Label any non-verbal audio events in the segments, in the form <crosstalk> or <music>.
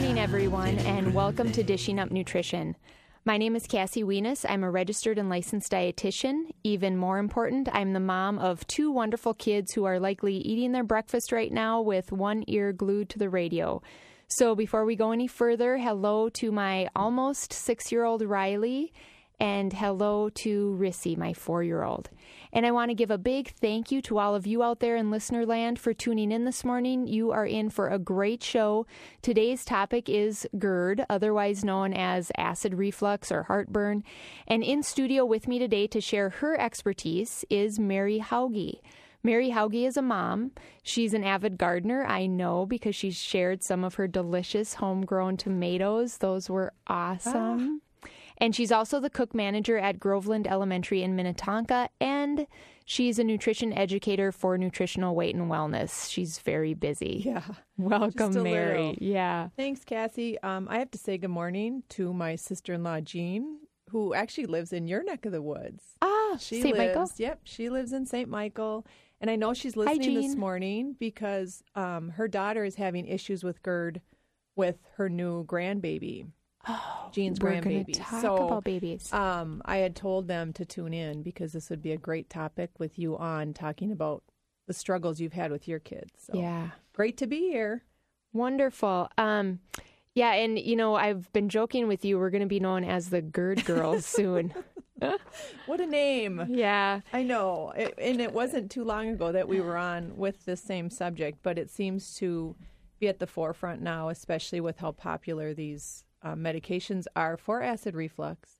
morning, everyone, and welcome to Dishing Up Nutrition. My name is Cassie Weness. I'm a registered and licensed dietitian. Even more important, I'm the mom of two wonderful kids who are likely eating their breakfast right now with one ear glued to the radio. So before we go any further, hello to my almost six year old Riley and hello to Rissy, my four year old. And I want to give a big thank you to all of you out there in listener land for tuning in this morning. You are in for a great show. Today's topic is GERD, otherwise known as acid reflux or heartburn. And in studio with me today to share her expertise is Mary Hauge. Mary Hauge is a mom. She's an avid gardener, I know, because she shared some of her delicious homegrown tomatoes. Those were ah, awesome. And she's also the cook manager at Groveland Elementary in Minnetonka, and she's a nutrition educator for Nutritional Weight and Wellness. She's very busy. Yeah. <laughs> Welcome, Mary. little. Yeah. Thanks, Cassie. Um, I have to say good morning to my sister in law, Jean, who actually lives in your neck of the woods. Ah, She St. lives, Michael. Yep, she lives in St. Michael. And I know she's listening this morning because um, her daughter is having issues with GERD with her new grandbaby, Oh, <gasps> Jean's grandbaby. talk So, about babies. Um, I had told them to tune in because this would be a great topic with you on talking about the struggles you've had with your kids. So yeah. great to be here. Wonderful. Um, yeah, and you know, I've been joking with you. We're going to be known as the GERD girls <laughs> soon. <laughs> What a name. Yeah. I know. It, and it wasn't too long ago that we were on with this same subject, but it seems to be at the forefront now, especially with how popular these uh, medications are for acid reflux.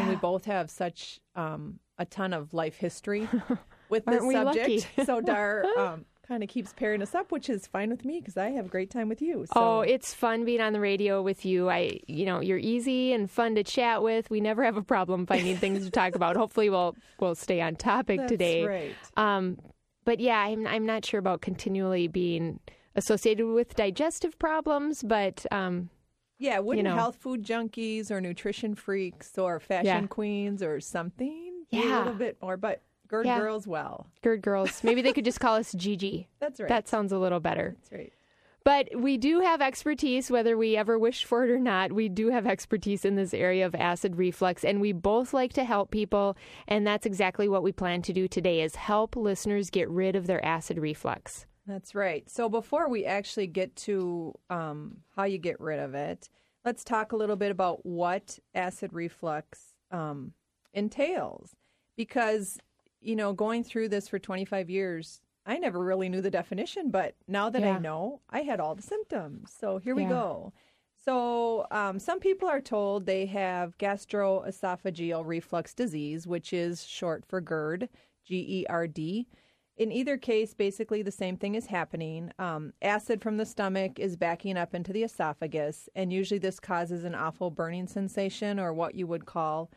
And we both have such um, a ton of life history <laughs> with this subject. <laughs> so Dar <laughs> um, kind of keeps pairing us up, which is fine with me because I have a great time with you. So Oh, it's fun being on the radio with you. I, you know, you're easy and fun to chat with. We never have a problem finding things to talk about. Hopefully, we'll we'll stay on topic that's today. right. Um, but yeah, I'm I'm not sure about continually being associated with digestive problems, but um, Yeah, wouldn't know. health food junkies or nutrition freaks or fashion Yeah. queens or something be a little bit more, but GERD Yeah. girls, well, GERD girls, maybe they could just call us Gigi. <laughs> that's right. That sounds a little better. that's right. But we do have expertise, whether we ever wished for it or not. We do have expertise in this area of acid reflux, and we both like to help people. And that's exactly what we plan to do today: is help listeners get rid of their acid reflux. That's right. So before we actually get to um, how you get rid of it, let's talk a little bit about what acid reflux um, entails. Because, you know, going through this for 25 years, I never really knew the definition, but now that Yeah. I know, I had all the symptoms. So here we go. So, um, some people are told they have gastroesophageal reflux disease, which is short for GERD, G E R D. In either case, basically the same thing is happening. Um, acid from the stomach is backing up into the esophagus, and usually this causes an awful burning sensation or what you would call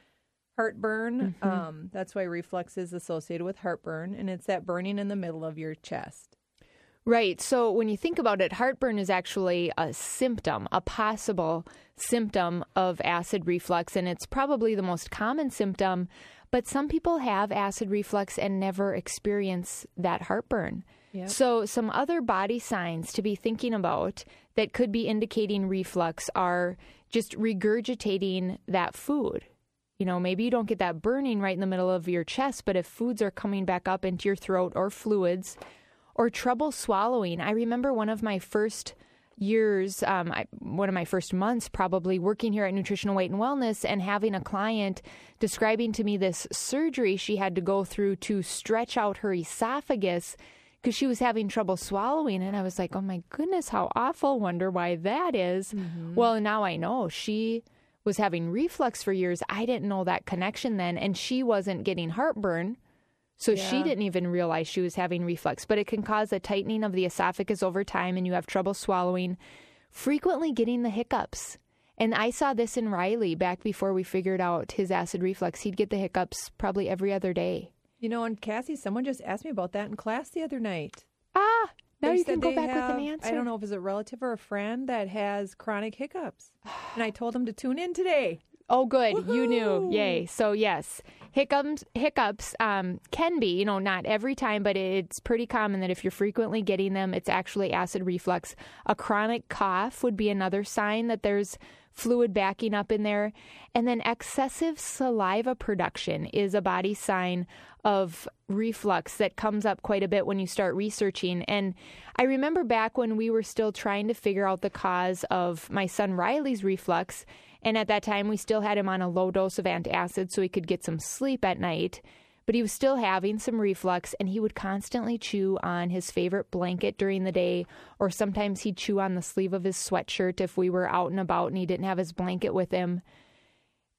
heartburn. Um, that's why reflux is associated with heartburn, and it's that burning in the middle of your chest. Right. So when you think about it, heartburn is actually a symptom, a possible symptom of acid reflux, and it's probably the most common symptom. But some people have acid reflux and never experience that heartburn. Yep. So, some other body signs to be thinking about that could be indicating reflux are just regurgitating that food. You know, maybe you don't get that burning right in the middle of your chest, but if foods are coming back up into your throat or fluids, or trouble swallowing. I remember one of my first years, um, I, one of my first months probably working here at Nutritional Weight and Wellness and having a client describing to me this surgery she had to go through to stretch out her esophagus because she was having trouble swallowing. And I was like, oh my goodness, how awful. Wonder why that is. Well, now I know she was having reflux for years. I didn't know that connection then. And she wasn't getting heartburn. So she didn't even realize she was having reflux, but it can cause a tightening of the esophagus over time and you have trouble swallowing, frequently getting the hiccups. And I saw this in Riley back before we figured out his acid reflux. He'd get the hiccups probably every other day. You know, and Cassie, someone just asked me about that in class the other night. Ah, now They you can go back have- with an answer. I don't know if it's a relative or a friend that has chronic hiccups. And I told them to tune in today. Oh, good. You knew. Yay. So, yes, hiccups, hiccups um, can be, you know, not every time, but it's pretty common that if you're frequently getting them, it's actually acid reflux. A chronic cough would be another sign that there's fluid backing up in there. And then excessive saliva production is a body sign of reflux that comes up quite a bit when you start researching. And I remember back when we were still trying to figure out the cause of my son Riley's reflux. And at that time, we still had him on a low dose of antacid so he could get some sleep at night. But he was still having some reflux, and he would constantly chew on his favorite blanket during the day, or sometimes he'd chew on the sleeve of his sweatshirt if we were out and about and he didn't have his blanket with him.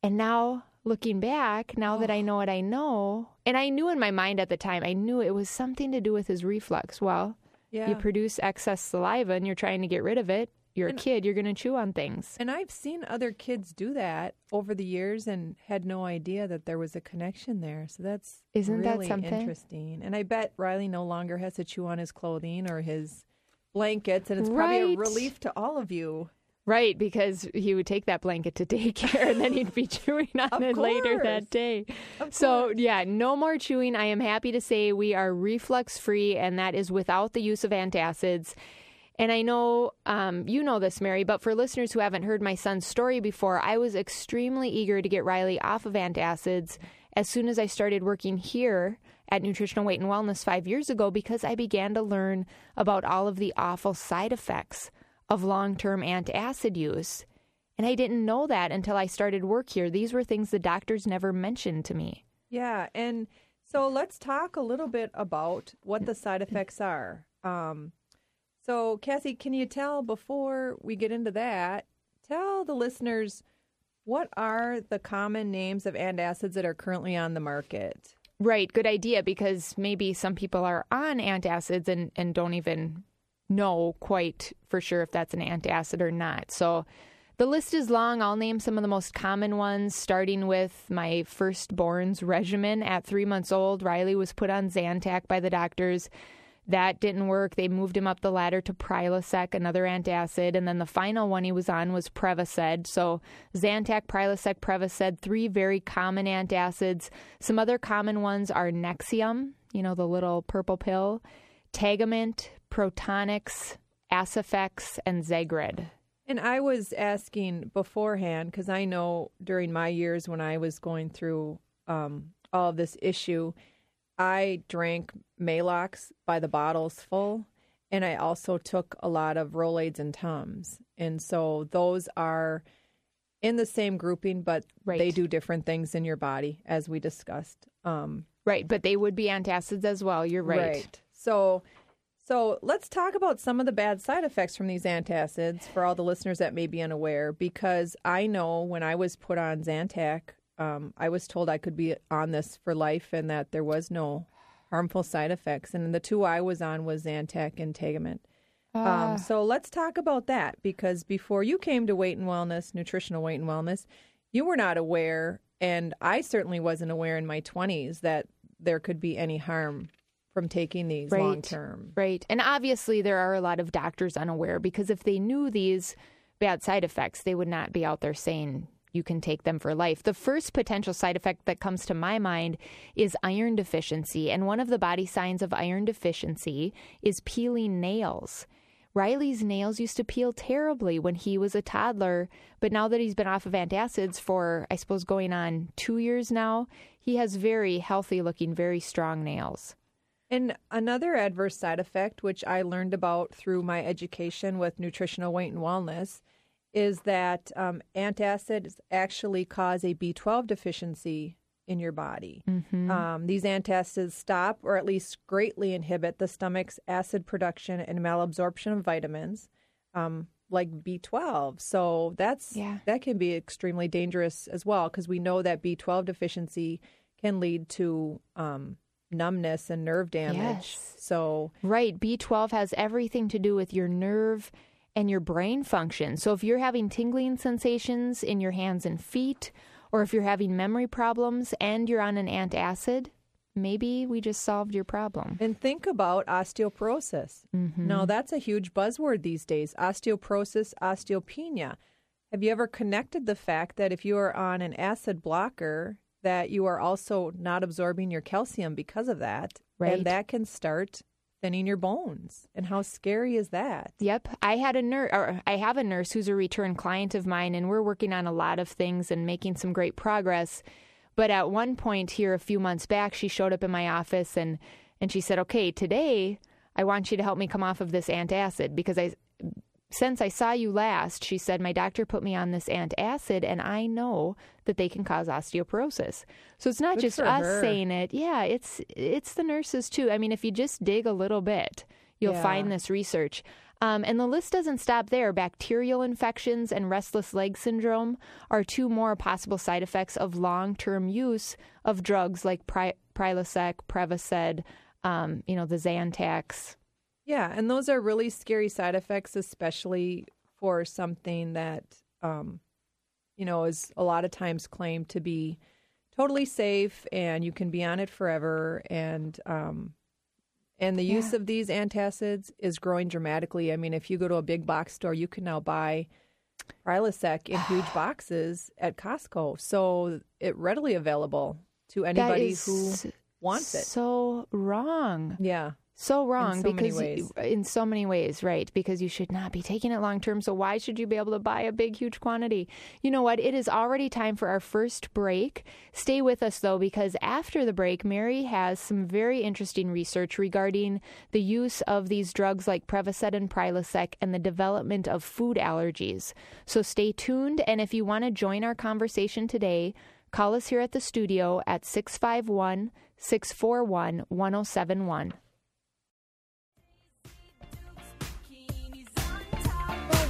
And now, looking back, now that I know what I know, and I knew in my mind at the time, I knew it was something to do with his reflux. Well, Yeah. you produce excess saliva and you're trying to get rid of it. You're a kid, you're going to chew on things. And I've seen other kids do that over the years and had no idea that there was a connection there. So that's Isn't that really something? interesting. And I bet Riley no longer has to chew on his clothing or his blankets, and it's probably a relief to all of you. Right, because he would take that blanket to <laughs> daycare and then he'd be <laughs> chewing on it later that day. So, yeah, no more chewing. I am happy to say we are reflux free, and that is without the use of antacids. And I know um, you know this, Mary, but for listeners who haven't heard my son's story before, I was extremely eager to get Riley off of antacids as soon as I started working here at Nutritional Weight and Wellness five years ago because I began to learn about all of the awful side effects of long term antacid use. And I didn't know that until I started work here. These were things the doctors never mentioned to me. Yeah, and so let's talk a little bit about what the side effects are. Um, so, Cassie, can you tell before we get into that, tell the listeners what are the common names of antacids that are currently on the market? Right, good idea because maybe some people are on antacids and, and don't even know quite for sure if that's an antacid or not. So the list is long. I'll name some of the most common ones, starting with my firstborn's regimen. At three months old, Riley was put on Zantac by the doctors. That didn't work. They moved him up the ladder to Prilosec, another antacid, and then the final one he was on was Prevacid. So Zantac, Prilosec, Prevacid, three very common antacids. Some other common ones are Nexium, you know, the little purple pill, Tagamet, Protonix, Aciphex, and Zegerid. And I was asking beforehand because I know during my years when I was going through um, all of this issue, I drank Maalox by the bottles full, and I also took a lot of Rolaids and Tums, and so those are in the same grouping, but Right. they do different things in your body, as we discussed. Um, Right, but they would be antacids as well. You're right. So, so let's talk about some of the bad side effects from these antacids for all the listeners that may be unaware. Because I know when I was put on Zantac, um, I was told I could be on this for life and that there was no harmful side effects. And the two I was on was Zantac and Tagamet. Um, so let's talk about that because before you came to Weight and Wellness, nutritional weight and wellness, you were not aware, and I certainly wasn't aware in my 20s that there could be any harm from taking these Right. long term. Right. And obviously, there are a lot of doctors unaware because if they knew these bad side effects, they would not be out there saying you can take them for life. The first potential side effect that comes to my mind is iron deficiency. And one of the body signs of iron deficiency is peeling nails. Riley's nails used to peel terribly when he was a toddler, but now that he's been off of antacids for, I suppose, going on two years now, he has very healthy looking, very strong nails. And another adverse side effect, which I learned about through my education with nutritional weight and wellness, is that um, antacids actually cause a B12 deficiency in your body. Um, these antacids stop or at least greatly inhibit the stomach's acid production and malabsorption of vitamins. Um, like B12, so that's Yeah. that can be extremely dangerous as well because we know that B12 deficiency can lead to um, numbness and nerve damage. Yes. So, Right. B12 has everything to do with your nerve and your brain function. So if you're having tingling sensations in your hands and feet, or if you're having memory problems and you're on an antacid, maybe we just solved your problem. and think about osteoporosis. Mm-hmm. Now, that's a huge buzzword these days osteoporosis, osteopenia. Have you ever connected the fact that if you are on an acid blocker, that you are also not absorbing your calcium because of that? Right. And that can start thinning your bones. And how scary is that? Yep, I had a nurse, or I have a nurse who's a return client of mine, and we're working on a lot of things and making some great progress. But at one point here, a few months back, she showed up in my office and and she said, "Okay, today I want you to help me come off of this antacid because I." Since I saw you last, she said, my doctor put me on this antacid, and I know that they can cause osteoporosis. So it's not Good just us her. saying it. Yeah, it's it's the nurses too. I mean, if you just dig a little bit, you'll Yeah. find this research. Um, and the list doesn't stop there. Bacterial infections and restless leg syndrome are two more possible side effects of long term use of drugs like Pri- Prilosec, Prevacid, um, you know, the Zantac. Yeah, and those are really scary side effects, especially for something that, um, you know, is a lot of times claimed to be totally safe and you can be on it forever. And um, and the use of these antacids is growing dramatically. I mean, if you go to a big box store, you can now buy Prilosec in huge <sighs> boxes at Costco, so it readily available to anybody who wants it. So wrong. Yeah. So wrong so many because ways. in so many ways, right? Because you should not be taking it long term. So why should you be able to buy a big, huge quantity? You know what? It is already time for our first break. Stay with us though, because after the break, Mary has some very interesting research regarding the use of these drugs like Prevacid and Prilosec and the development of food allergies. So stay tuned, and if you want to join our conversation today. Call us here at the studio at 651 641 1071.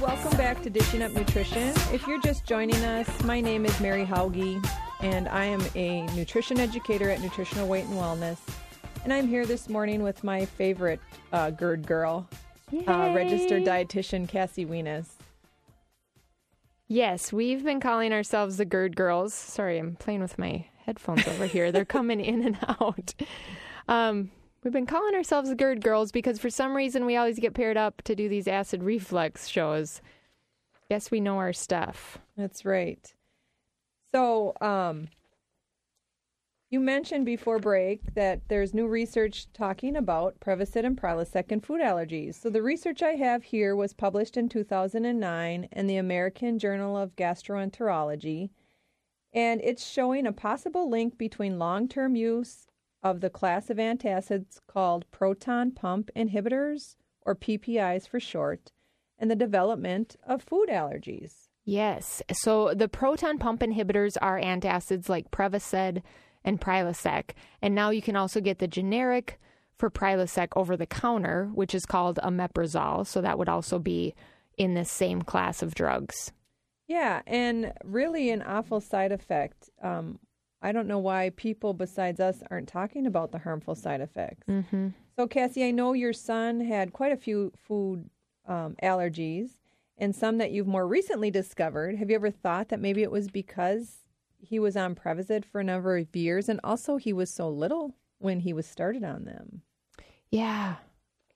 Welcome back to Dishing Up Nutrition. If you're just joining us, my name is Mary Hauge, and I am a nutrition educator at Nutritional Weight and Wellness. And I'm here this morning with my favorite uh, GERD girl, uh, registered dietitian Cassie Weness. Yes, we've been calling ourselves the GERD Girls. Sorry, I'm playing with my headphones over here. They're coming in and <laughs> out. Um, we've been calling ourselves the GERD Girls because for some reason we always get paired up to do these acid reflux shows. Guess we know our stuff. That's right. So, um, you mentioned before break that there's new research talking about Prevacid and Prilosec and food allergies. So, the research I have here was published in 2009 in the American Journal of Gastroenterology, and it's showing a possible link between long term use of the class of antacids called proton pump inhibitors, or PPIs for short, and the development of food allergies. Yes. So the proton pump inhibitors are antacids like Prevacid and Prilosec. And now you can also get the generic for Prilosec over the counter, which is called omeprazole. So that would also be in this same class of drugs. Yeah, and really an awful side effect. Um, I don't know why people besides us aren't talking about the harmful side effects. Mm-hmm. So, Cassie, I know your son had quite a few food um, allergies and some that you've more recently discovered. Have you ever thought that maybe it was because he was on Prevacid for a number of years and also he was so little when he was started on them? Yeah,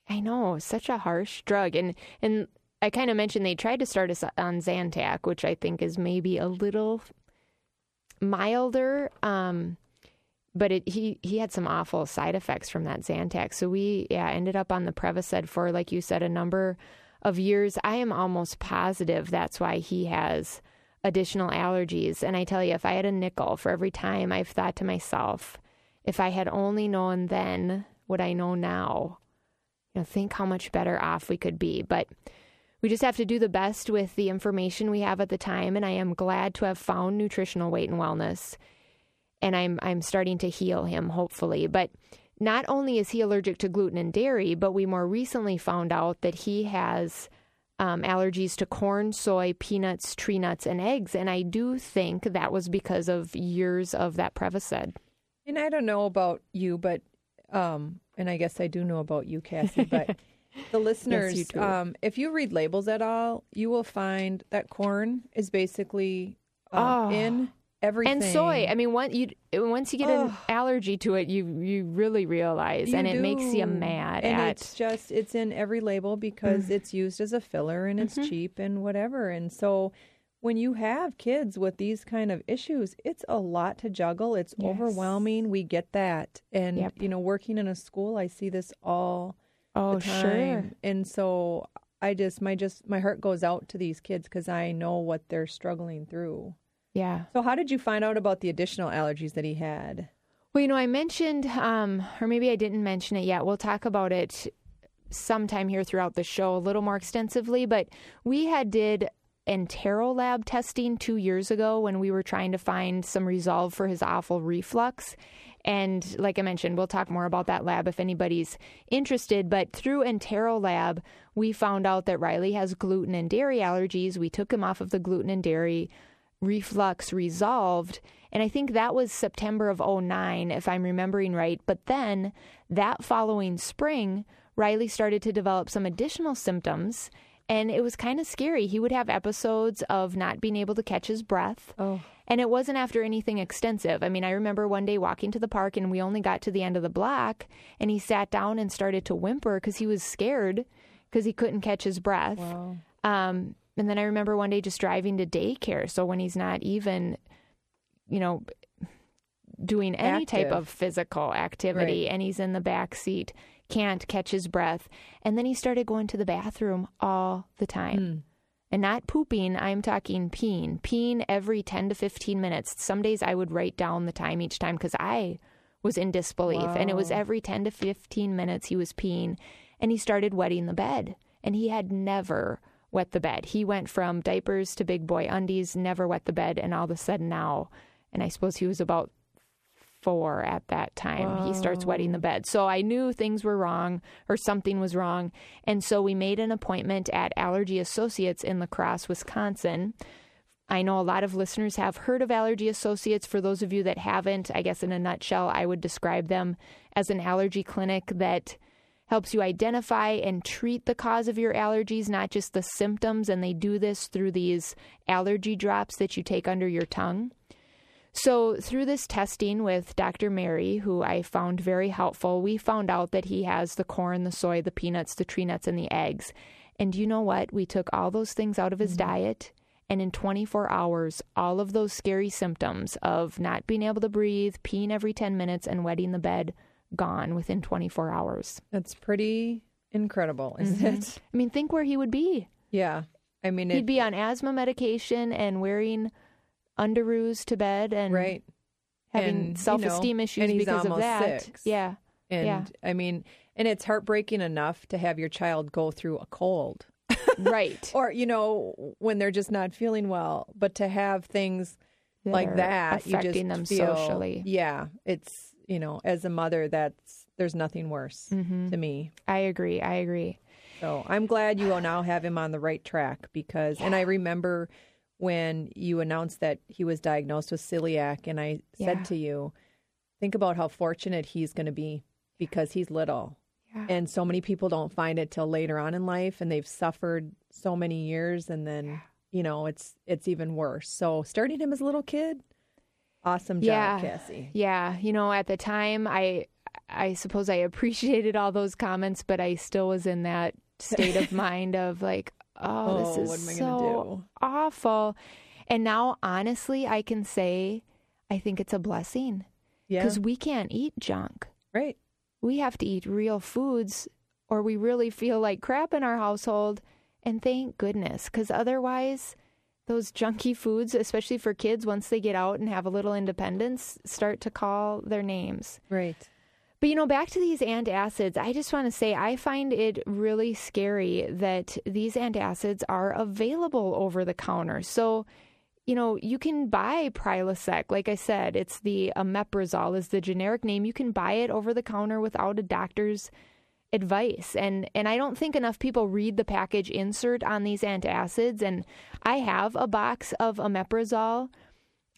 I know. Such a harsh drug. And, and I kind of mentioned they tried to start us on Zantac, which I think is maybe a little milder. Um, but it, he he had some awful side effects from that Zantac. So we yeah ended up on the Prevacid for like you said a number of years. I am almost positive that's why he has additional allergies. And I tell you, if I had a nickel for every time I've thought to myself, if I had only known then what I know now, you know, think how much better off we could be. But we just have to do the best with the information we have at the time. And I am glad to have found nutritional weight and wellness. And I'm I'm starting to heal him, hopefully. But not only is he allergic to gluten and dairy, but we more recently found out that he has um, allergies to corn, soy, peanuts, tree nuts, and eggs. And I do think that was because of years of that Prevacid. And I don't know about you, but um, and I guess I do know about you, Cassie, but <laughs> the listeners, you um, if you read labels at all, you will find that corn is basically Oh. in everything. And soy. I mean, one, you, once you get an allergy to it, you you really realize, You and it makes you mad And at. it's just it's in every label because it's used as a filler and Mm-hmm. it's cheap and whatever. And so when you have kids with these kind of issues, it's a lot to juggle. It's Yes. overwhelming. We get that. And Yep. you know, working in a school, I see this all oh, the sure. And so I just my just my heart goes out to these kids cuz I know what they're struggling through. Yeah. So how did you find out about the additional allergies that he had? Well, you know, I mentioned, um, or maybe I didn't mention it yet. We'll talk about it sometime here throughout the show a little more extensively. But we had did EnteroLab testing two years ago when we were trying to find some resolve for his awful reflux. And like I mentioned, we'll talk more about that lab if anybody's interested. But through EnteroLab, we found out that Riley has gluten and dairy allergies. We took him off of the gluten and dairy reflux resolved. And I think that was September of 09, if I'm remembering right. But then that following spring, Riley started to develop some additional symptoms. And it was kind of scary. He would have episodes of not being able to catch his breath. Oh. And it wasn't after anything extensive. I mean, I remember one day walking to the park and we only got to the end of the block and he sat down and started to whimper because he was scared because he couldn't catch his breath. Wow. Um, and then I remember one day just driving to daycare. So when he's not even, you know, doing any type of physical activity Right. and he's in the back seat, can't catch his breath. And then he started going to the bathroom all the time. Hmm. And not pooping, I'm talking peeing. Peeing every 10 to 15 minutes. Some days I would write down the time each time because I was in disbelief. And it was every 10 to 15 minutes he was peeing. And he started wetting the bed. And he had never wet the bed. He went from diapers to big boy undies, never wet the bed. And all of a sudden now, and I suppose he was about four at that time. He starts wetting the bed. So I knew things were wrong or something was wrong. And so we made an appointment at Allergy Associates in La Crosse, Wisconsin. I know a lot of listeners have heard of Allergy Associates. For those of you that haven't, I guess in a nutshell, I would describe them as an allergy clinic that helps you identify and treat the cause of your allergies, not just the symptoms. And they do this through these allergy drops that you take under your tongue. So, through this testing with Dr. Mary, who I found very helpful, we found out that he has the corn, the soy, the peanuts, the tree nuts, and the eggs. And you know what? We took all those things out of his diet. And in 24 hours, all of those scary symptoms of not being able to breathe, peeing every 10 minutes, and wetting the bed gone within 24 hours. That's pretty incredible, isn't Mm-hmm. it? I mean, think where he would be. Yeah. I mean, He'd be on asthma medication and wearing underoos to bed and right. having And, you know, self esteem issues because of that. six. Yeah. And Yeah. I mean, and it's heartbreaking enough to have your child go through a cold <laughs> <laughs> Right. or, you know, when they're just not feeling well, but to have things That like that, you just affecting them feel, socially. Yeah. It's, you know, as a mother, that's, there's nothing worse Mm-hmm. to me. I agree. I agree. So I'm glad you will now have him on the right track because, and I remember when you announced that he was diagnosed with celiac, and I Yeah. said to you, think about how fortunate he's going to be because he's little. Yeah. And so many people don't find it till later on in life, and they've suffered so many years, and then you know it's it's even worse. So starting him as a little kid, awesome job, Yeah. Cassie. Yeah. You know, at the time, I, I suppose I appreciated all those comments, but I still was in that state of <laughs> mind of like, oh, this Oh, is what am I so awful. And now, honestly, I can say I think it's a blessing Yeah, because we can't eat junk. right. we have to eat real foods or we really feel like crap in our household. And thank goodness, because otherwise, those junky foods, especially for kids, once they get out and have a little independence, start to call their names. Right. But you know, back to these antacids, I just want to say I find it really scary that these antacids are available over the counter. So, you know, you can buy Prilosec. Like I said, it's the omeprazole is the generic name. You can buy it over the counter without a doctor's advice. And and I don't think enough people read the package insert on these antacids. And I have a box of omeprazole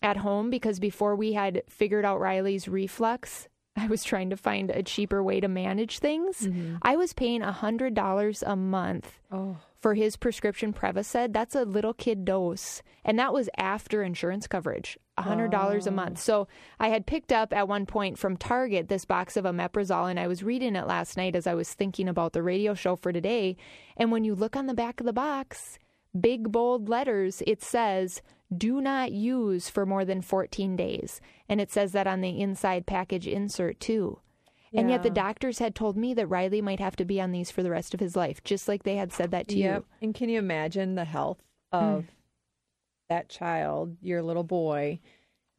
at home because before we had figured out Riley's reflux, <laughs> I was trying to find a cheaper way to manage things. Mm-hmm. I was paying $100 a month Oh, for his prescription Prevacid. That's a little kid dose. And that was after insurance coverage, $100 a oh. month. So I had picked up at one point from Target this box of omeprazole, and I was reading it last night as I was thinking about the radio show for today. And when you look on the back of the box, big bold letters, it says, do not use for more than 14 days. And it says that on the inside package insert too. And yet the doctors had told me that Riley might have to be on these for the rest of his life, just like they had said that to Yep. you. And can you imagine the health of mm. that child, your little boy,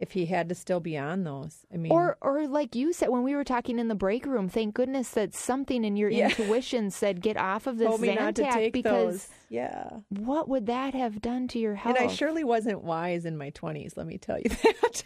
if he had to still be on those? I mean, Or, or like you said when we were talking in the break room, thank goodness that something in your Yeah. intuition said get off of <laughs> this told me not to Zantac take because those. Yeah. what would that have done to your health? And I surely wasn't wise in my 20s, let me tell you <laughs> that.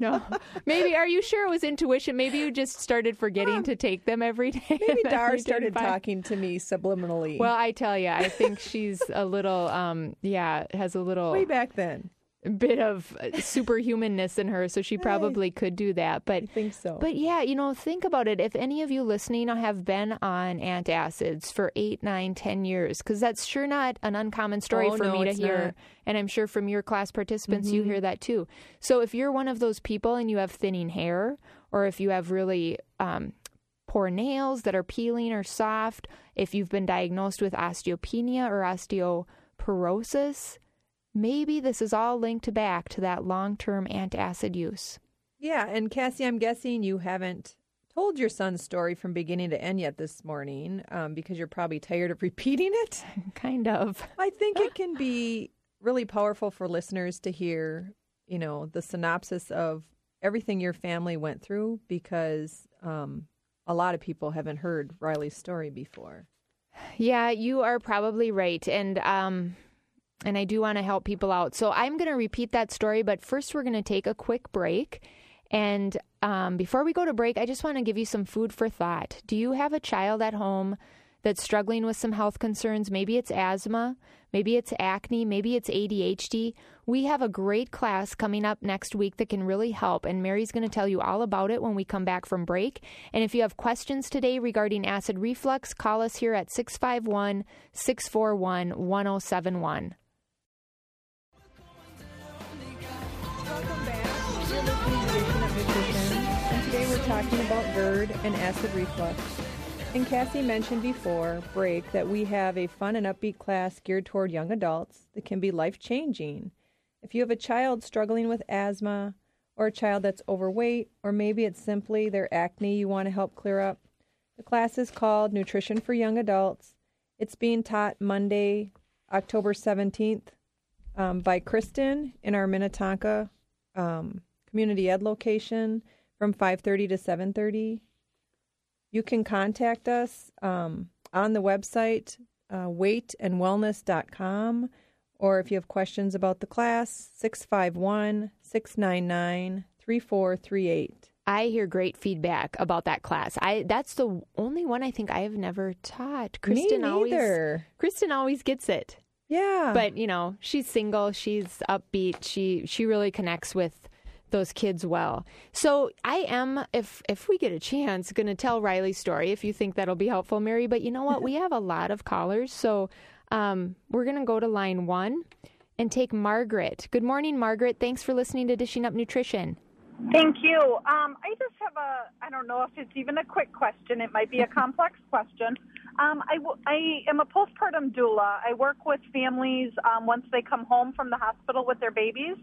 no. Maybe are you sure it was intuition? Maybe you just started forgetting to take them every day. Maybe <laughs> Dar started talking to me subliminally Well, I tell you, I think she's a little, um, yeah, has a little way back then. Bit of uh, superhumanness in her, so she probably could do that. But I think so. But yeah, you know, think about it. If any of you listening have been on antacids for eight, nine, ten years, because that's sure not an uncommon story Oh, for no, me to hear. not. Mm-hmm. And I'm sure from your class participants, you hear that too. So if you're one of those people and you have thinning hair, or if you have really um, poor nails that are peeling or soft, if you've been diagnosed with osteopenia or osteoporosis, maybe this is all linked back to that long term antacid use. yeah, and Cassie, I'm guessing you haven't told your son's story from beginning to end yet this morning um, because you're probably tired of <laughs> repeating it. <laughs> Kind of. I think it can <laughs> be really powerful for listeners to hear, you know, the synopsis of everything your family went through because um, a lot of people haven't heard Riley's story before. Yeah, you are probably right. And um and I do want to help people out. So I'm going to repeat that story, but first we're going to take a quick break. And um, before we go to break, I just want to give you some food for thought. Do you have a child at home that's struggling with some health concerns? Maybe it's asthma, maybe it's acne, maybe it's ADHD. We have a great class coming up next week that can really help, and Mary's going to tell you all about it when we come back from break. And if you have questions today regarding acid reflux, call us here at 651 641 1071. Talking about GERD and acid reflux. And Cassie mentioned before break that we have a fun and upbeat class geared toward young adults that can be life changing. If you have a child struggling with asthma, or a child that's overweight, or maybe it's simply their acne you want to help clear up, the class is called Nutrition for Young Adults. It's being taught Monday, October 17th um, by Kristen in our Minnetonka um, community ed location from 5.30 to 7.30 you can contact us um, on the website uh, weightandwellness.com or if you have questions about the class 651-699-3438 I hear great feedback about that class. I that's the only one I think I have never taught. Kristen always. Kristen always gets it. yeah But, you know, she's single, she's upbeat, she she really connects with those kids well. So I am if if we get a chance going to tell Riley's story if you think that'll be helpful Mary, but you know what? <laughs> we have a lot of callers. So um, we're going to go to line 1 and take Margaret. Good morning Margaret. Thanks for listening to Dishing Up Nutrition. Thank you. Um, I just have a, I don't know if it's even a quick question. It might be a <laughs> complex question. Um, I, w- I am a postpartum doula. I work with families um, once they come home from the hospital with their babies.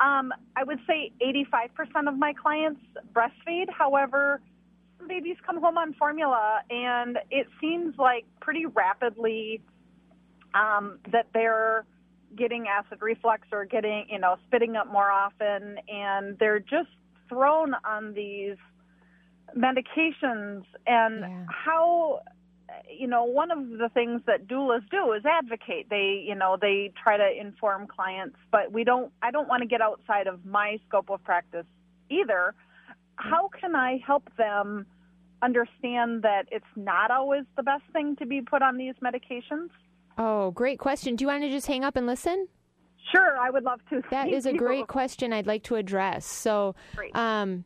Um, I would say 85% of my clients breastfeed. However, some babies come home on formula, and it seems like pretty rapidly um, that they're getting acid reflux or getting, you know, spitting up more often, and they're just thrown on these medications. And Yeah. how, you know, one of the things that doulas do is advocate. They, you know, they try to inform clients, but we don't, I don't want to get outside of my scope of practice either. How can I help them understand that it's not always the best thing to be put on these medications? Oh, great question. Do you want to just hang up and listen? Sure, I would love to. That is a great question I'd like to address. So, um,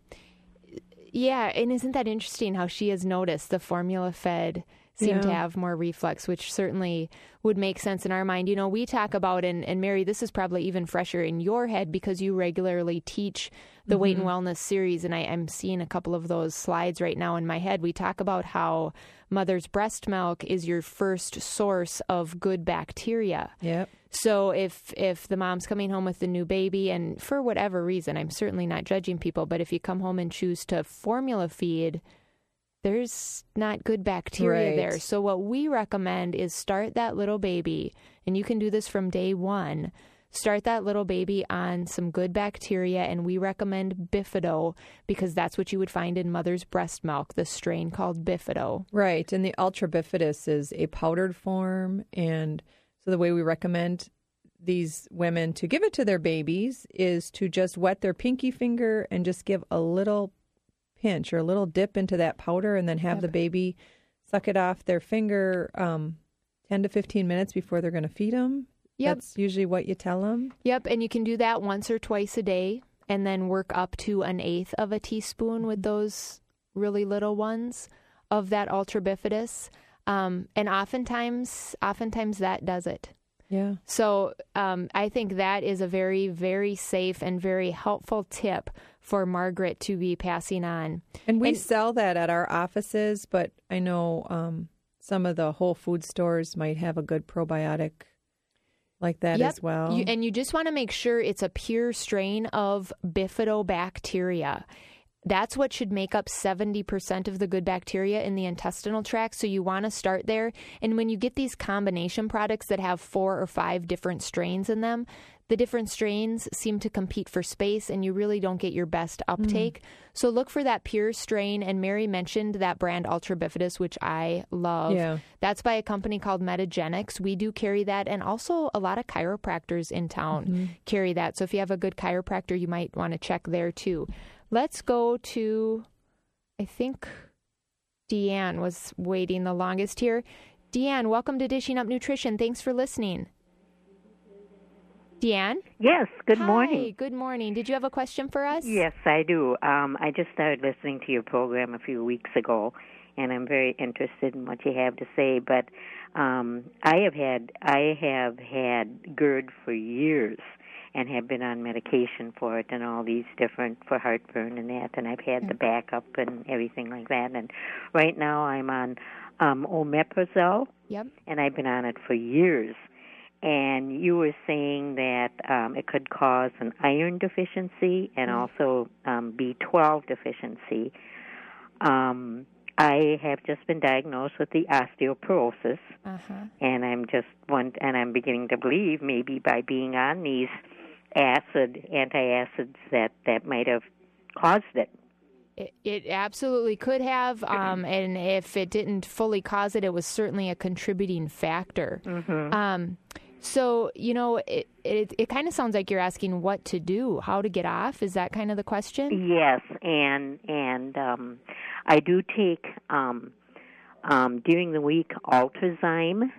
Yeah, and isn't that interesting how she has noticed the formula fed seem to have more reflux, which certainly would make sense in our mind. You know, we talk about, and, and Mary, this is probably even fresher in your head because you regularly teach the Weight and mm-hmm. Wellness series, and I, I'm seeing a couple of those slides right now in my head. We talk about how mother's breast milk is your first source of good bacteria. Yep. So if if the mom's coming home with the new baby and for whatever reason, I'm certainly not judging people, but if you come home and choose to formula feed, there's not good bacteria Right. there. So what we recommend is start that little baby and you can do this from day 1. Start that little baby on some good bacteria and we recommend Bifido because that's what you would find in mother's breast milk, the strain called Bifido. Right. And the Ultra Bifidus is a powdered form. And so the way we recommend these women to give it to their babies is to just wet their pinky finger and just give a little pinch or a little dip into that powder and then have the baby suck it off their finger um, 10 to 15 minutes before they're going to feed them. Yep. That's usually what you tell them. Yep, and you can do that once or twice a day and then work up to an eighth of a teaspoon with those really little ones of that ultra bifidus. Um, and oftentimes, oftentimes that does it. Yeah. So um, I think that is a very, very safe and very helpful tip for Margaret to be passing on. And we And- sell that at our offices, but I know um, some of the Whole Food stores might have a good probiotic like that Yep. as well. You, and you just want to make sure it's a pure strain of bifidobacteria. That's what should make up 70% of the good bacteria in the intestinal tract. So you want to start there. And when you get these combination products that have four or five different strains in them, the different strains seem to compete for space and you really don't get your best uptake. Mm. So look for that pure strain. And Mary mentioned that brand Ultra Bifidus, which I love. Yeah. That's by a company called Metagenics. We do carry that, and also a lot of chiropractors in town mm-hmm. carry that. So if you have a good chiropractor, you might want to check there too. Let's go to, I think Deanne was waiting the longest here. Deanne, welcome to Dishing Up Nutrition. Thanks for listening. Deanne? Yes, good Hi, morning. good morning. Did you have a question for us? Yes, I do. Um, I just started listening to your program a few weeks ago, and I'm very interested in what you have to say. But um, I have had I have had GERD for years, and have been on medication for it, and all these different for heartburn and that. And I've had the backup and everything like that. And right now I'm on um, omeprazole, Yep. and I've been on it for years. And you were saying that um, it could cause an iron deficiency and also um, B12 deficiency. Um, I have just been diagnosed with the osteoporosis, Uh huh. and I'm just one, and I'm beginning to believe maybe by being on these acid antacids that that might have caused it. It, it absolutely could have, um, and if it didn't fully cause it, it was certainly a contributing factor. Um, so you know, it it, it kind of sounds like you're asking what to do, how to get off. Is that kind of the question? Yes, and and um, I do take um, um, during the week Altazyme,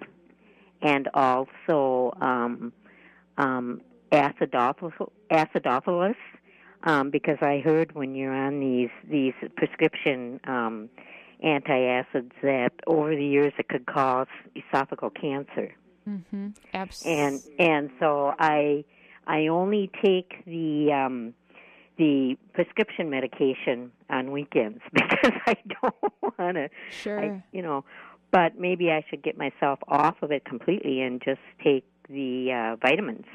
and also um, um, acidophilus, acidophilus um, because I heard when you're on these these prescription um, antacids that over the years it could cause esophageal cancer Mm-hmm. Abs- and and so I I only take the um the prescription medication on weekends <laughs> because I don't want to sure. I you know but maybe I should get myself off of it completely and just take the uh vitamins.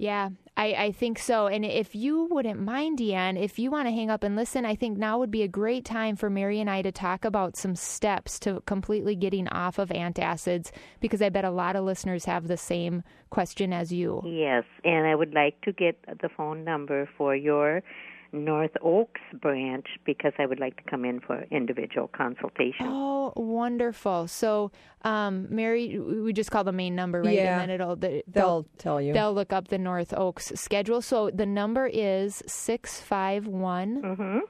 Yeah, I, I think so. And if you wouldn't mind, Deanne, if you want to hang up and listen, I think now would be a great time for Mary and I to talk about some steps to completely getting off of antacids because I bet a lot of listeners have the same question as you. Yes, and I would like to get the phone number for your North Oaks branch because I would like to come in for individual consultation. Oh, wonderful. So, um, Mary, we just call the main number, right? Yeah. And then it'll, the, They'll tell you. They'll look up the North Oaks schedule. So the number is 651 Mhm.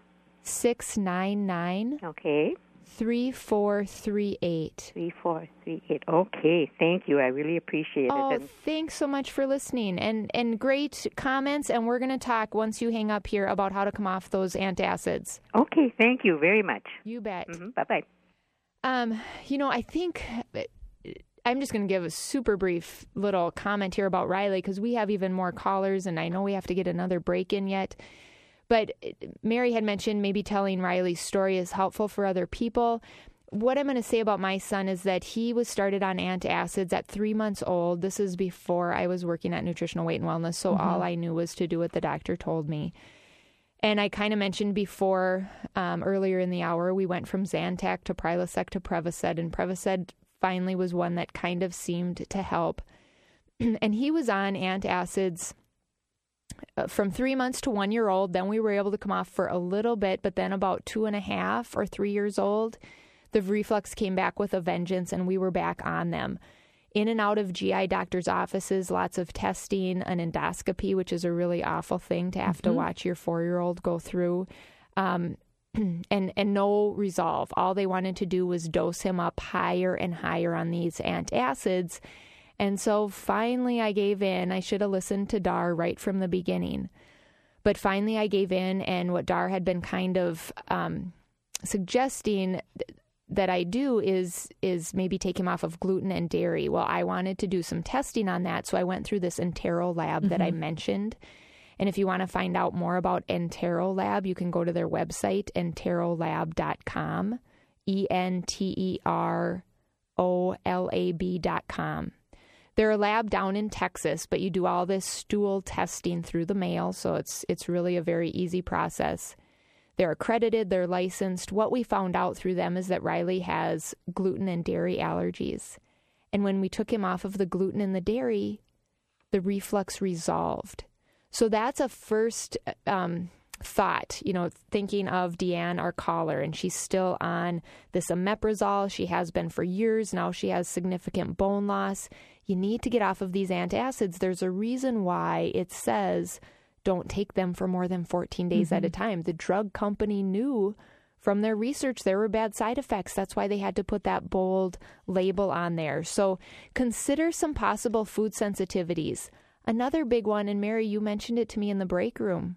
699 Okay. 3438. 3438. Okay, thank you. I really appreciate Oh, it. And thanks so much for listening and and great comments and we're going to talk once you hang up here about how to come off those antacids. okay, thank you very much. You bet. hmm Bye bye. Um, you know, I think I'm just going to give a super brief little comment here about Riley because we have even more callers, and I know we have to get another break in yet. But Mary had mentioned maybe telling Riley's story is helpful for other people. What I'm going to say about my son is that he was started on antacids at three months old. This is before I was working at Nutritional Weight and Wellness, so all I knew was to do what the doctor told me. And I kind of mentioned before, um, earlier in the hour, we went from Zantac to Prilosec to Prevacid, and Prevacid finally was one that kind of seemed to help. <clears throat> and he was on antacids from three months to one year old. Then we were able to come off for a little bit, but then about two and a half or three years old, the reflux came back with a vengeance, and we were back on them in and out of GI doctors' offices, lots of testing, an endoscopy, which is a really awful thing to have to watch your four year old go through. Um, <clears throat> and and no resolve. All they wanted to do was dose him up higher and higher on these antacids. And so finally I gave in. I should have listened to Dar right from the beginning. But finally I gave in and what Dar had been kind of um, suggesting that I do is is maybe take him off of gluten and dairy. Well, I wanted to do some testing on that, so I went through this EnteroLab that I mentioned. And if you want to find out more about EnteroLab, you can go to their website enterolab.com, E N T E R O L A B.com. They're a lab down in Texas, but you do all this stool testing through the mail, so it's it's really a very easy process. They're accredited, they're licensed. What we found out through them is that Riley has gluten and dairy allergies. And when we took him off of the gluten and the dairy, the reflux resolved. So that's a first um, thought, you know, thinking of Deanne, our caller, and she's still on this omeprazole. She has been for years now. She has significant bone loss. You need to get off of these antacids. There's a reason why it says don't take them for more than 14 days at a time. The drug company knew from their research there were bad side effects. That's why they had to put that bold label on there. So consider some possible food sensitivities. Another big one, and Mary, you mentioned it to me in the break room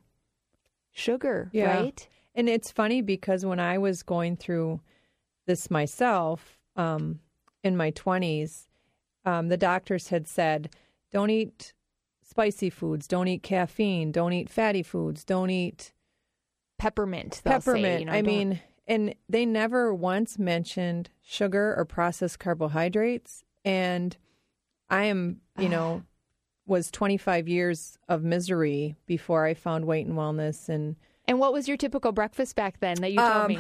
sugar, Yeah. right? And it's funny because when I was going through this myself um, in my 20s, um, the doctors had said, don't eat spicy foods, don't eat caffeine, don't eat fatty foods, don't eat Peppermint. they'll say, peppermint. you know, I don't- mean, and they never once mentioned sugar or processed carbohydrates. And I am, you know, <sighs> was 25 years of misery before I found weight and wellness and And what was your typical breakfast back then that you told um, me?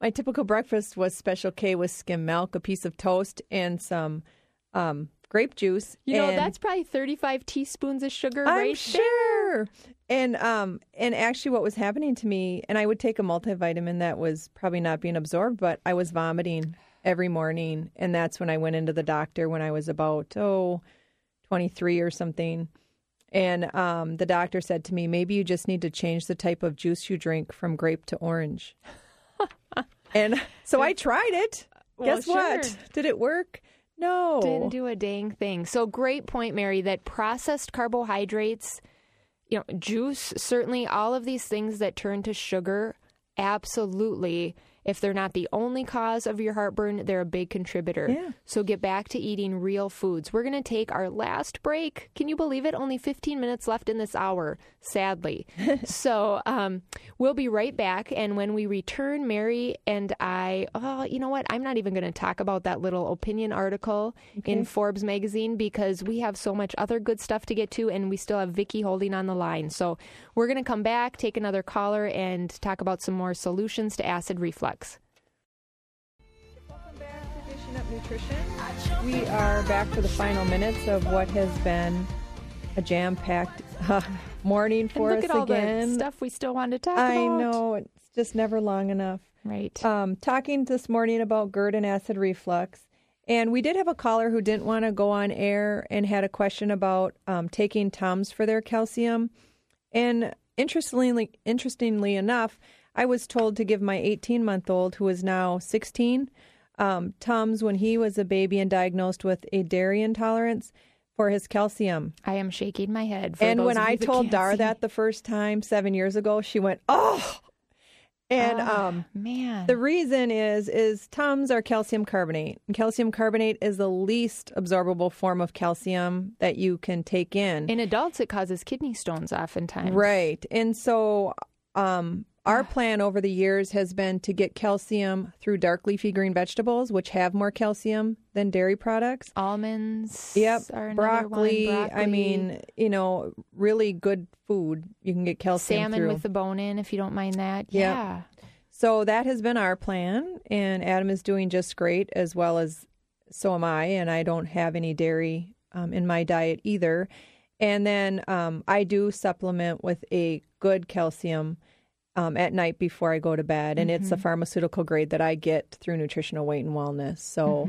My typical breakfast was Special K with skim milk, a piece of toast, and some um, grape juice. You know, that's probably 35 teaspoons of sugar I'm right there. sure. And um, and actually, what was happening to me, and I would take a multivitamin that was probably not being absorbed, but I was vomiting every morning, and that's when I went into the doctor when I was about oh, 23 or something. And um, the doctor said to me, maybe you just need to change the type of juice you drink from grape to orange. <laughs> and so I tried it. Well, Guess what? Did it work? No. Didn't do a dang thing. So great point, Mary, that processed carbohydrates, you know, juice, certainly all of these things that turn to sugar, absolutely. If they're not the only cause of your heartburn, they're a big contributor. Yeah. So get back to eating real foods. We're going to take our last break. Can you believe it? Only 15 minutes left in this hour, sadly. <laughs> so um, we'll be right back. And when we return, Mary and I, oh, you know what? I'm not even going to talk about that little opinion article in Forbes magazine because we have so much other good stuff to get to, and we still have Vicky holding on the line. So we're going to come back, take another caller, and talk about some more solutions to acid reflux. Welcome back to Dishing Up Nutrition. We are back for the final minutes of what has been a jam-packed uh, morning for and look us at all again. the stuff we still want to talk I about. know it's just never long enough. Right. Um, talking this morning about GERD and acid reflux, and we did have a caller who didn't want to go on air and had a question about um, taking Tums for their calcium. And interestingly, interestingly enough, I was told to give my 18 month old, who is now 16, um, Tums when he was a baby and diagnosed with a dairy intolerance for his calcium. I am shaking my head. For and when I told Dar see. that the first time seven years ago, she went, "Oh!" And Ah, um, man, the reason is is Tums are calcium carbonate. And calcium carbonate is the least absorbable form of calcium that you can take in. in adults it causes kidney stones oftentimes. Right. And so um, our plan over the years has been to get calcium through dark leafy green vegetables, which have more calcium than dairy products. Almonds. Yep. Another Broccoli, I mean, you know, really good food. You can get calcium salmon through. with the bone in, if you don't mind that. Yep. Yeah. So that has been our plan, and Adam is doing just great, as well as so am I, and I don't have any dairy um, in my diet either. And then um, I do supplement with a good calcium um, at night before I go to bed, and it's a pharmaceutical grade that I get through Nutritional Weight and Wellness. So.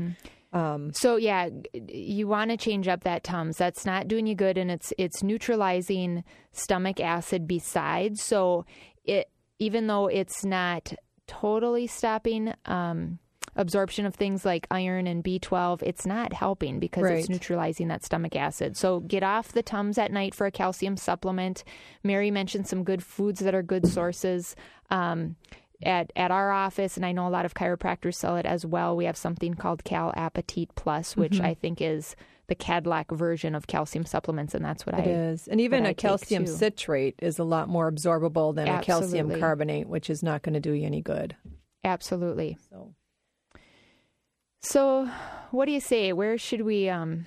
Um, So yeah, you want to change up that Tums. That's not doing you good, and it's it's neutralizing stomach acid besides. So it even though it's not totally stopping um, absorption of things like iron and B12, it's not helping because Right. it's neutralizing that stomach acid. So get off the Tums at night for a calcium supplement. Mary mentioned some good foods that are good sources. Um, at at our office, and I know a lot of chiropractors sell it as well. We have something called Cal Apatite Plus, which Mm-hmm. I think is the Cadillac version of calcium supplements, and that's what It I is. And even I a take, calcium citrate is a lot more absorbable than a calcium carbonate, which is not going to do you any good. absolutely. So, So, what do you say? Where should we? Um,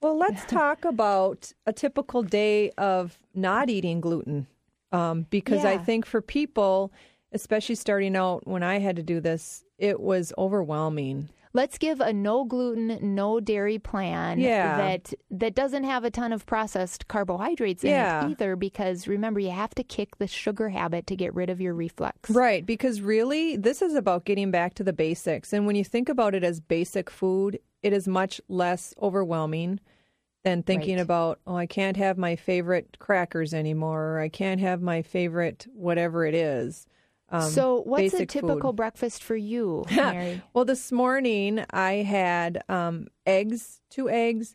well, let's <laughs> talk about a typical day of not eating gluten, um, because I think for people, especially starting out when I had to do this, it was overwhelming. Let's give a no gluten, no dairy plan Yeah. that that doesn't have a ton of processed carbohydrates in Yeah. it either. Because remember, you have to kick the sugar habit to get rid of your reflux. Right, because really, this is about getting back to the basics. And when you think about it as basic food, it is much less overwhelming than thinking Right. about, oh, I can't have my favorite crackers anymore, or I can't have my favorite whatever it is. Um, so, what's a basic food. typical breakfast for you, <laughs> Mary? Well, this morning I had um, eggs, two eggs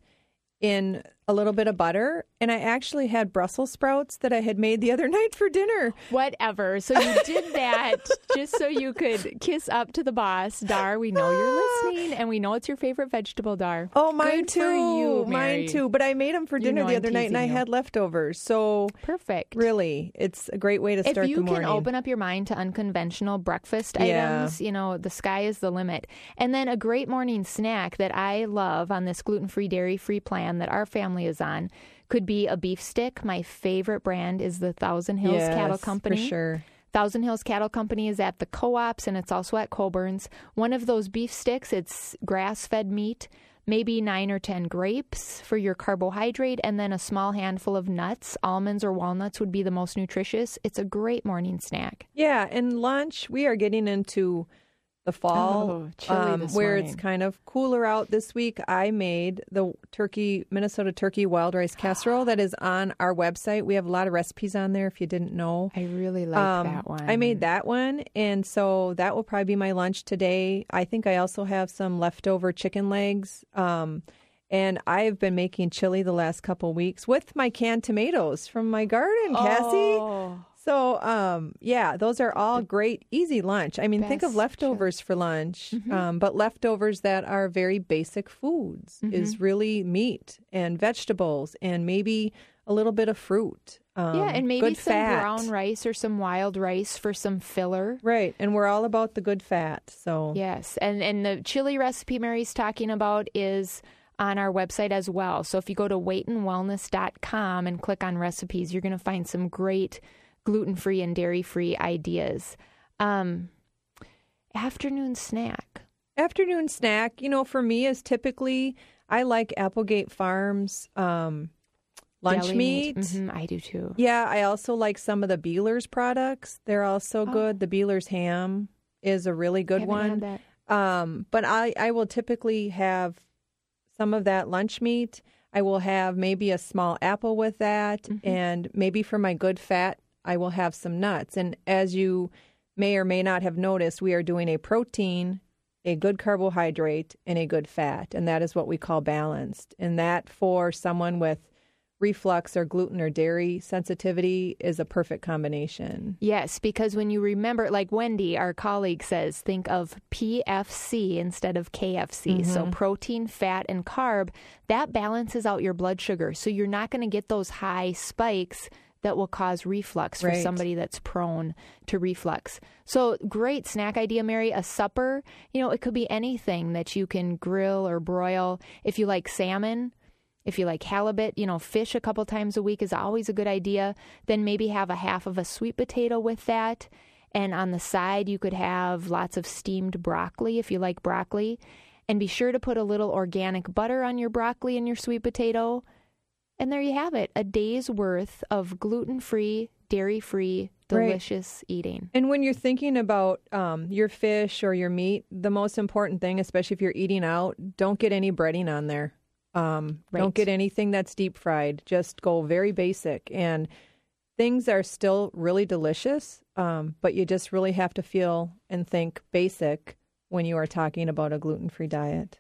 in a little bit of butter, and I actually had Brussels sprouts that I had made the other <laughs> night for dinner. Whatever. So you did <laughs> that just so you could kiss up to the boss. Dar, we know you're ah. listening, and we know it's your favorite vegetable, Dar. Oh, mine Good too. You, mine too. But I made them for You dinner know the other night, and I you. had leftovers. So Perfect. really, it's a great way to start. if you the can open up your mind to unconventional breakfast Yeah. items, you know, the sky is the limit. And then a great morning snack that I love on this gluten free, dairy free plan that our family is on could be a beef stick. My favorite brand is the Thousand Hills yes, Cattle Company. for sure. Thousand Hills Cattle Company is at the co-ops and it's also at Coborn's. One of those beef sticks, it's grass-fed meat, maybe 9 or 10 grapes for your carbohydrate and then a small handful of nuts. Almonds or walnuts would be the most nutritious. It's a great morning snack. Yeah, and lunch we are getting into the fall Oh, um, where morning. it's kind of cooler out this week. I made the turkey Minnesota turkey wild rice casserole that is on our website. We have a lot of recipes on there if you didn't know. I really like Um, that one. I made that one, and so that will probably be my lunch today. I think I also have some leftover chicken legs. Um, and I've been making chili the last couple weeks with my canned tomatoes from my garden, Cassie. Oh, So, um, yeah, those are all great, easy lunch. I mean, think of Best leftovers for lunch, Mm-hmm. um, but leftovers that are very basic foods Mm-hmm. is really meat and vegetables and maybe a little bit of fruit. Um, yeah, and maybe some fat. brown rice or some wild rice for some filler. Right, and we're all about the good fat. So, Yes, and and the chili recipe Mary's talking about is on our website as well. So if you go to weightandwellness.com and click on recipes, you're going to find some great gluten-free and dairy-free ideas. Um, afternoon snack. afternoon snack, you know, for me is typically I like Applegate Farms um, lunch Deli meat. Mhm, I do too. Yeah, I also like some of the Beeler's products. They're also Oh. good. The Beeler's ham is a really good one. that. Um, but I, I will typically have some of that lunch meat. I will have maybe a small apple with that. Mm-hmm. And maybe for my good fat, I will have some nuts. And as you may or may not have noticed, we are doing a protein, a good carbohydrate, and a good fat. And that is what we call balanced. And that for someone with reflux or gluten or dairy sensitivity is a perfect combination. Yes, because when you remember, like Wendy, our colleague says, think of PFC instead of KFC. So mm-hmm. protein, fat, and carb, that balances out your blood sugar. So you're not going to get those high spikes that will cause reflux for Right. somebody that's prone to reflux. So great snack idea, Mary. A supper, you know, it could be anything that you can grill or broil. If you like salmon, if you like halibut, you know, fish a couple times a week is always a good idea. Then maybe have a half of a sweet potato with that. And on the side, you could have lots of steamed broccoli if you like broccoli. And be sure to put a little organic butter on your broccoli and your sweet potato. And there you have it a day's worth of gluten free, dairy free, Right. delicious eating. And when you're thinking about um, your fish or your meat, the most important thing, especially if you're eating out, don't get any breading on there. Um, Right. Don't get anything that's deep fried. Just go very basic. And things are still really delicious, um, but you just really have to feel and think basic when you are talking about a gluten free diet.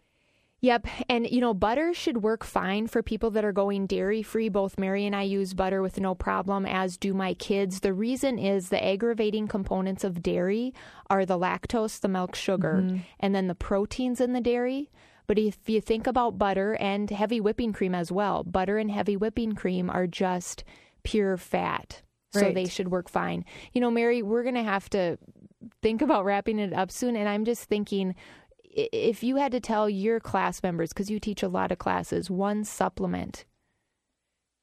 Yep. And, you know, butter should work fine for people that are going dairy free. Both Mary and I use butter with no problem, as do my kids. The reason is the aggravating components of dairy are the lactose, the milk sugar, mm-hmm. and then the proteins in the dairy. But if you think about butter and heavy whipping cream as well, butter and heavy whipping cream are just pure fat. So they should work fine. You know, Mary, we're going to have to think about wrapping it up soon. And I'm just thinking if you had to tell your class members, because you teach a lot of classes, one supplement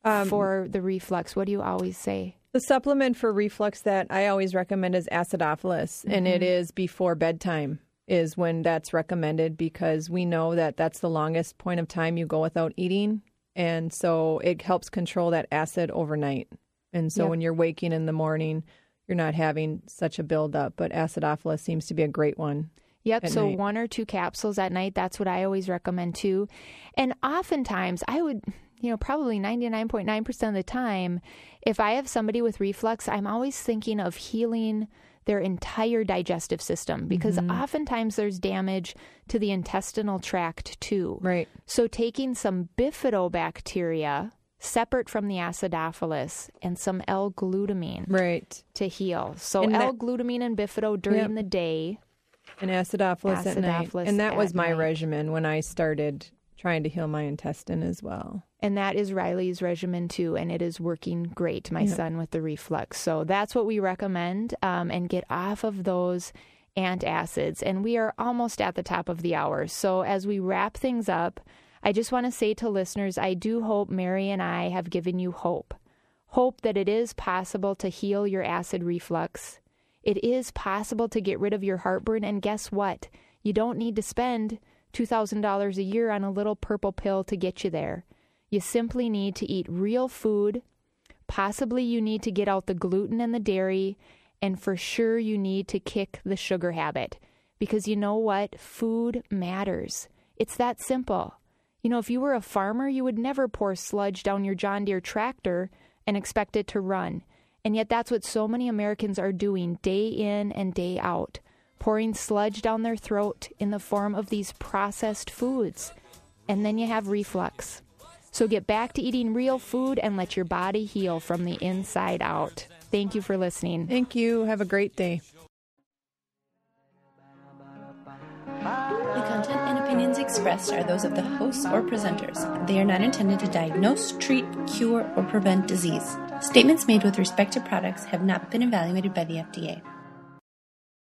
Um, for the reflux, what do you always say? The supplement for reflux that I always recommend is acidophilus, and it is before bedtime is when that's recommended because we know that that's the longest point of time you go without eating, and so it helps control that acid overnight. And so Yep. when you're waking in the morning, you're not having such a buildup. But acidophilus seems to be a great one. Yep. So night. one or two capsules at night. That's what I always recommend too. And oftentimes, I would, you know, probably 99.9% of the time, if I have somebody with reflux, I'm always thinking of healing their entire digestive system because Mm-hmm. oftentimes there's damage to the intestinal tract too. Right. So taking some bifidobacteria separate from the acidophilus and some L-glutamine Right. to heal. So And L-glutamine and bifido during Yep. the day. And acidophilus, at night. And that was my night. regimen when I started trying to heal my intestine as well. And that is Riley's regimen too, and it is working great. My son with the reflux, so that's what we recommend. Um, and get off of those antacids. And we are almost at the top of the hour. So as we wrap things up, I just want to say to listeners, I do hope Mary and I have given you hope. Hope that it is possible to heal your acid reflux. It is possible to get rid of your heartburn. And guess what? You don't need to spend $2,000 a year on a little purple pill to get you there. You simply need to eat real food. Possibly you need to get out the gluten and the dairy. And for sure, you need to kick the sugar habit. Because you know what? Food matters. It's that simple. You know, if you were a farmer, you would never pour sludge down your John Deere tractor and expect it to run. And yet, that's what so many Americans are doing day in and day out, pouring sludge down their throat in the form of these processed foods. And then you have reflux. So get back to eating real food and let your body heal from the inside out. Thank you for listening. Thank you. Have a great day. The content and opinions expressed are those of the hosts or presenters. They are not intended to diagnose, treat, cure, or prevent disease. Statements made with respect to products have not been evaluated by the FDA.